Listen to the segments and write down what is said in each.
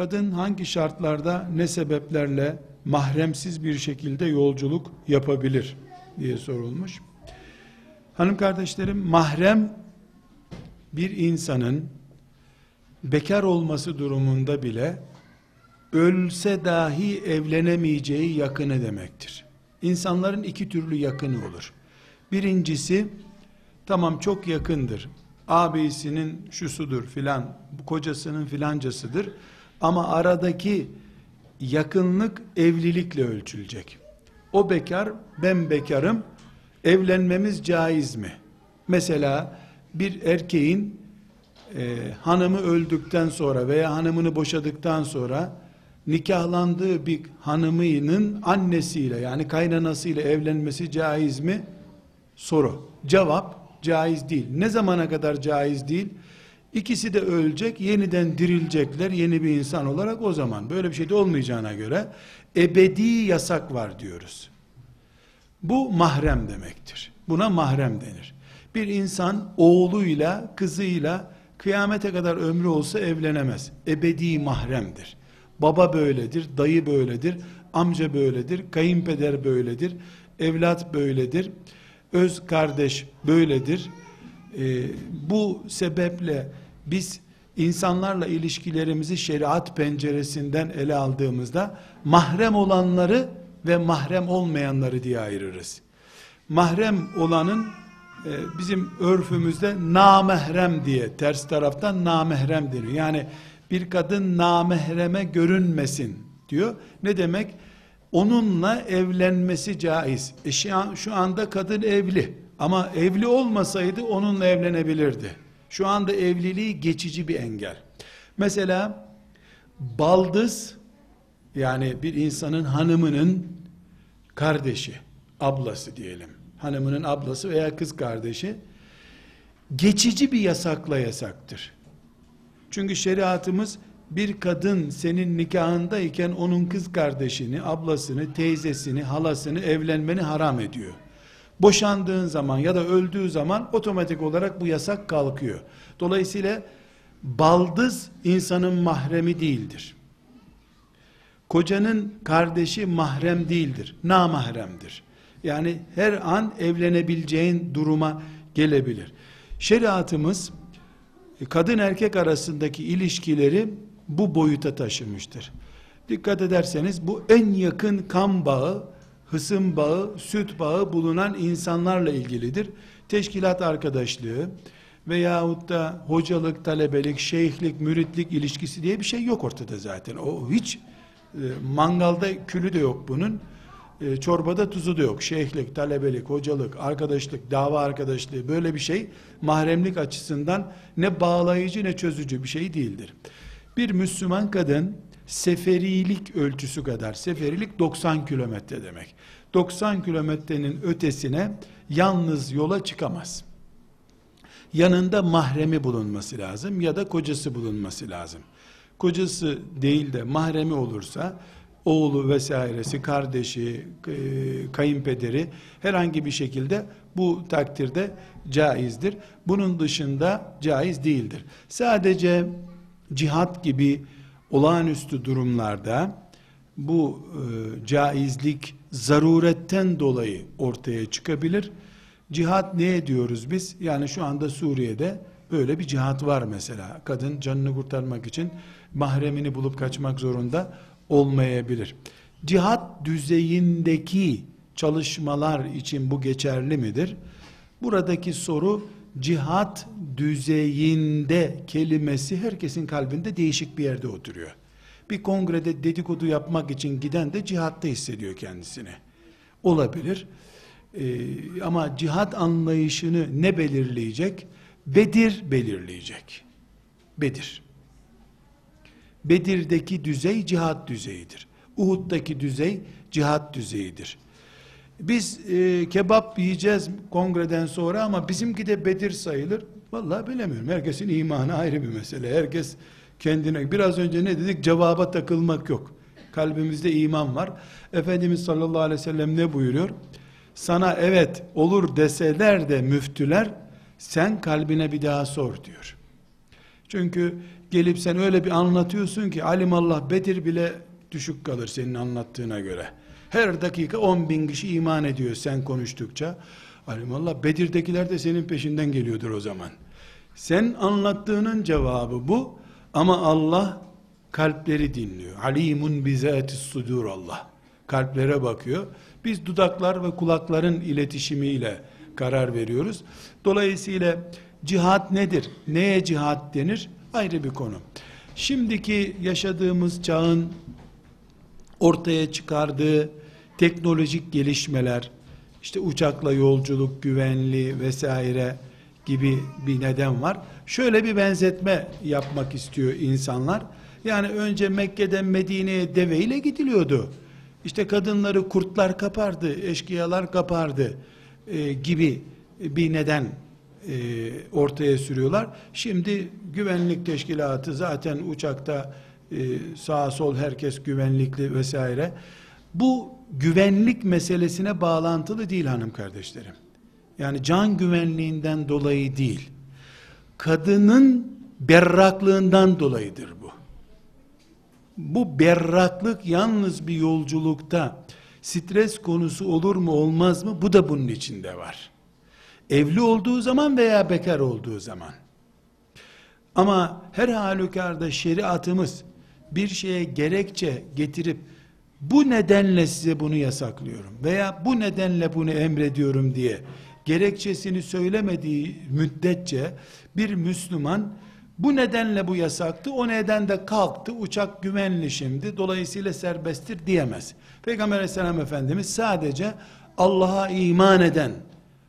kadın hangi şartlarda ne sebeplerle mahremsiz bir şekilde yolculuk yapabilir diye sorulmuş. Hanım kardeşlerim mahrem bir insanın bekar olması durumunda bile ölse dahi evlenemeyeceği yakını demektir. İnsanların iki türlü yakını olur. Birincisi tamam çok yakındır. Abisinin şusudur filan, kocasının filancasıdır. Ama aradaki yakınlık evlilikle ölçülecek. O bekar, ben bekarım. Evlenmemiz caiz mi? Mesela bir erkeğin e, hanımı öldükten sonra veya hanımını boşadıktan sonra nikahlandığı bir hanımının annesiyle yani kaynanasıyla evlenmesi caiz mi? Soru. Cevap caiz değil. Ne zamana kadar caiz değil? İkisi de ölecek, yeniden dirilecekler yeni bir insan olarak o zaman. Böyle bir şey de olmayacağına göre ebedi yasak var diyoruz. Bu mahrem demektir. Buna mahrem denir. Bir insan oğluyla, kızıyla kıyamete kadar ömrü olsa evlenemez. Ebedi mahremdir. Baba böyledir, dayı böyledir, amca böyledir, kayınpeder böyledir, evlat böyledir, öz kardeş böyledir. Ee, bu sebeple biz insanlarla ilişkilerimizi şeriat penceresinden ele aldığımızda mahrem olanları ve mahrem olmayanları diye ayırırız. Mahrem olanın e, bizim örfümüzde namahrem diye ters taraftan namahrem deniyor. Yani bir kadın namahreme görünmesin diyor. Ne demek? Onunla evlenmesi caiz. E şu anda kadın evli ama evli olmasaydı onunla evlenebilirdi. Şu anda evliliği geçici bir engel. Mesela baldız yani bir insanın hanımının kardeşi, ablası diyelim. Hanımının ablası veya kız kardeşi geçici bir yasakla yasaktır. Çünkü şeriatımız bir kadın senin nikahındayken onun kız kardeşini, ablasını, teyzesini, halasını evlenmeni haram ediyor. Boşandığın zaman ya da öldüğü zaman otomatik olarak bu yasak kalkıyor. Dolayısıyla baldız insanın mahremi değildir. Kocanın kardeşi mahrem değildir, namahremdir. Yani her an evlenebileceğin duruma gelebilir. Şeriatımız kadın erkek arasındaki ilişkileri bu boyuta taşımıştır. Dikkat ederseniz bu en yakın kan bağı, hısım bağı, süt bağı bulunan insanlarla ilgilidir. Teşkilat arkadaşlığı veyahut da hocalık, talebelik, şeyhlik, müritlik ilişkisi diye bir şey yok ortada zaten. O hiç e, mangalda külü de yok bunun. E, çorbada tuzu da yok. Şeyhlik, talebelik, hocalık, arkadaşlık, dava arkadaşlığı böyle bir şey mahremlik açısından ne bağlayıcı ne çözücü bir şey değildir. Bir Müslüman kadın seferilik ölçüsü kadar, seferilik 90 kilometre demek. 90 kilometrenin ötesine yalnız yola çıkamaz. Yanında mahremi bulunması lazım ya da kocası bulunması lazım. Kocası değil de mahremi olursa oğlu vesairesi, kardeşi, e, kayınpederi herhangi bir şekilde bu takdirde caizdir. Bunun dışında caiz değildir. Sadece cihat gibi olağanüstü durumlarda bu e, caizlik zaruretten dolayı ortaya çıkabilir. Cihat ne diyoruz biz? Yani şu anda Suriye'de böyle bir cihat var mesela. Kadın canını kurtarmak için mahremini bulup kaçmak zorunda olmayabilir. Cihat düzeyindeki çalışmalar için bu geçerli midir? Buradaki soru cihat düzeyinde kelimesi herkesin kalbinde değişik bir yerde oturuyor. Bir kongrede dedikodu yapmak için giden de cihatta hissediyor kendisini. Olabilir. Ee, ama cihat anlayışını ne belirleyecek? Bedir belirleyecek. Bedir. Bedir'deki düzey cihat düzeyidir. Uhud'daki düzey cihat düzeyidir. Biz e, kebap yiyeceğiz kongreden sonra ama bizimki de Bedir sayılır. Vallahi bilemiyorum. Herkesin imanı ayrı bir mesele. Herkes kendine biraz önce ne dedik? Cevaba takılmak yok. Kalbimizde iman var. Efendimiz sallallahu aleyhi ve sellem ne buyuruyor? Sana evet olur deseler de müftüler sen kalbine bir daha sor diyor. Çünkü gelip sen öyle bir anlatıyorsun ki alimallah Bedir bile düşük kalır senin anlattığına göre. Her dakika 10 bin kişi iman ediyor sen konuştukça. Alimallah Bedir'dekiler de senin peşinden geliyordur o zaman. Sen anlattığının cevabı bu ama Allah kalpleri dinliyor. Alimun bizatis sudur Allah. Kalplere bakıyor. Biz dudaklar ve kulakların iletişimiyle karar veriyoruz. Dolayısıyla cihat nedir? Neye cihat denir? Ayrı bir konu. Şimdiki yaşadığımız çağın ortaya çıkardığı teknolojik gelişmeler, işte uçakla yolculuk, güvenli vesaire gibi bir neden var. Şöyle bir benzetme yapmak istiyor insanlar. Yani önce Mekke'den Medine'ye deveyle gidiliyordu. İşte kadınları kurtlar kapardı, eşkıyalar kapardı e, gibi bir neden e, ortaya sürüyorlar. Şimdi güvenlik teşkilatı zaten uçakta sağa sol herkes güvenlikli vesaire. Bu güvenlik meselesine bağlantılı değil hanım kardeşlerim. Yani can güvenliğinden dolayı değil. Kadının berraklığından dolayıdır bu. Bu berraklık yalnız bir yolculukta stres konusu olur mu olmaz mı? Bu da bunun içinde var. Evli olduğu zaman veya bekar olduğu zaman. Ama her halükarda şeriatımız bir şeye gerekçe getirip bu nedenle size bunu yasaklıyorum veya bu nedenle bunu emrediyorum diye gerekçesini söylemediği müddetçe bir Müslüman bu nedenle bu yasaktı, o neden de kalktı, uçak güvenli şimdi, dolayısıyla serbesttir diyemez. Peygamber aleyhisselam Efendimiz sadece Allah'a iman eden,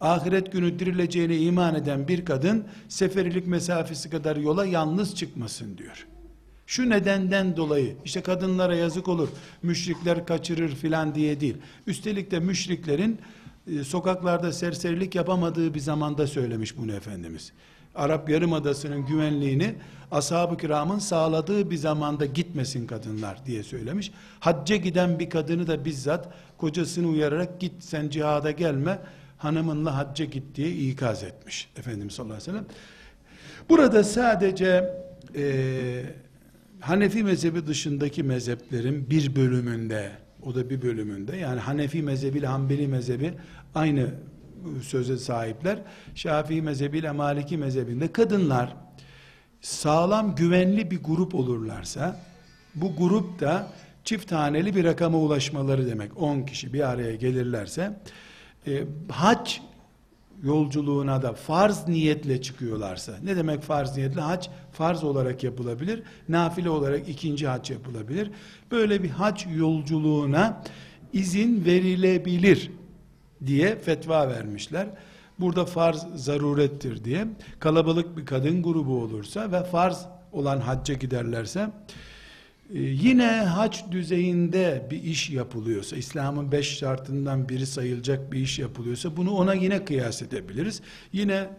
ahiret günü dirileceğine iman eden bir kadın, seferilik mesafesi kadar yola yalnız çıkmasın diyor. Şu nedenden dolayı, işte kadınlara yazık olur, müşrikler kaçırır filan diye değil. Üstelik de müşriklerin, e, sokaklarda serserilik yapamadığı bir zamanda söylemiş bunu Efendimiz. Arap Yarımadası'nın güvenliğini ashab-ı kiramın sağladığı bir zamanda gitmesin kadınlar diye söylemiş. Hacca giden bir kadını da bizzat kocasını uyararak git sen cihada gelme hanımınla hacca git diye ikaz etmiş Efendimiz sallallahu aleyhi ve sellem. Burada sadece e, Hanefi mezhebi dışındaki mezheplerin bir bölümünde o da bir bölümünde yani Hanefi mezhebi ile Hanbeli mezhebi aynı söze sahipler. Şafii mezhebiyle Maliki mezhebinde kadınlar sağlam güvenli bir grup olurlarsa bu grup da çift haneli bir rakama ulaşmaları demek. 10 kişi bir araya gelirlerse e, hac yolculuğuna da farz niyetle çıkıyorlarsa. Ne demek farz niyetle? Hac farz olarak yapılabilir nafile olarak ikinci hac yapılabilir. Böyle bir hac yolculuğuna izin verilebilir diye fetva vermişler. Burada farz zarurettir diye. Kalabalık bir kadın grubu olursa ve farz olan hacca giderlerse yine hac düzeyinde bir iş yapılıyorsa İslam'ın beş şartından biri sayılacak bir iş yapılıyorsa bunu ona yine kıyas edebiliriz. Yine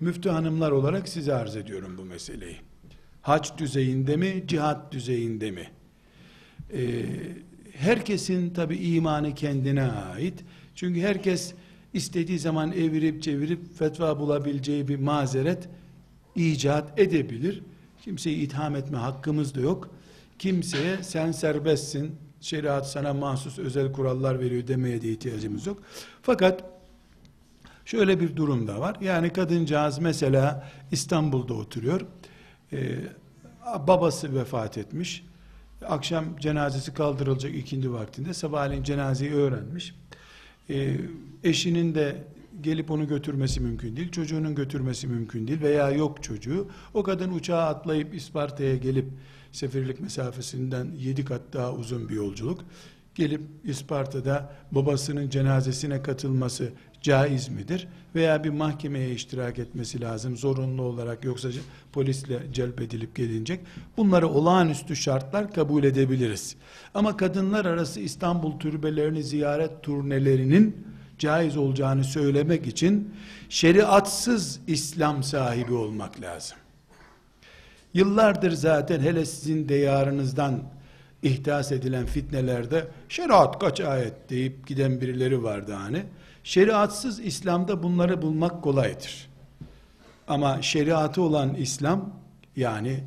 müftü hanımlar olarak size arz ediyorum bu meseleyi. Hac düzeyinde mi, cihat düzeyinde mi? Ee, herkesin tabi imanı kendine ait. Çünkü herkes istediği zaman evirip çevirip fetva bulabileceği bir mazeret icat edebilir. Kimseyi itham etme hakkımız da yok. Kimseye sen serbestsin, şeriat sana mahsus özel kurallar veriyor demeye de ihtiyacımız yok. Fakat şöyle bir durum da var. Yani kadıncağız mesela İstanbul'da oturuyor. Ee, babası vefat etmiş. Akşam cenazesi kaldırılacak ikindi vaktinde. Sabahleyin cenazeyi öğrenmiş e, eşinin de gelip onu götürmesi mümkün değil, çocuğunun götürmesi mümkün değil veya yok çocuğu. O kadın uçağa atlayıp İsparta'ya gelip seferlik mesafesinden yedi kat daha uzun bir yolculuk. Gelip İsparta'da babasının cenazesine katılması caiz midir? Veya bir mahkemeye iştirak etmesi lazım zorunlu olarak yoksa polisle celp edilip gelinecek. Bunları olağanüstü şartlar kabul edebiliriz. Ama kadınlar arası İstanbul türbelerini ziyaret turnelerinin caiz olacağını söylemek için şeriatsız İslam sahibi olmak lazım. Yıllardır zaten hele sizin diyarınızdan ihdas edilen fitnelerde şeriat kaç ayet deyip giden birileri vardı hani. Şeriatsız İslam'da bunları bulmak kolaydır. Ama şeriatı olan İslam yani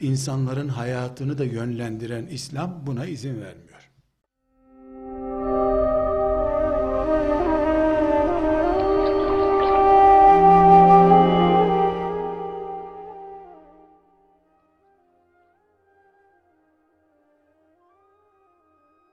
insanların hayatını da yönlendiren İslam buna izin vermiyor.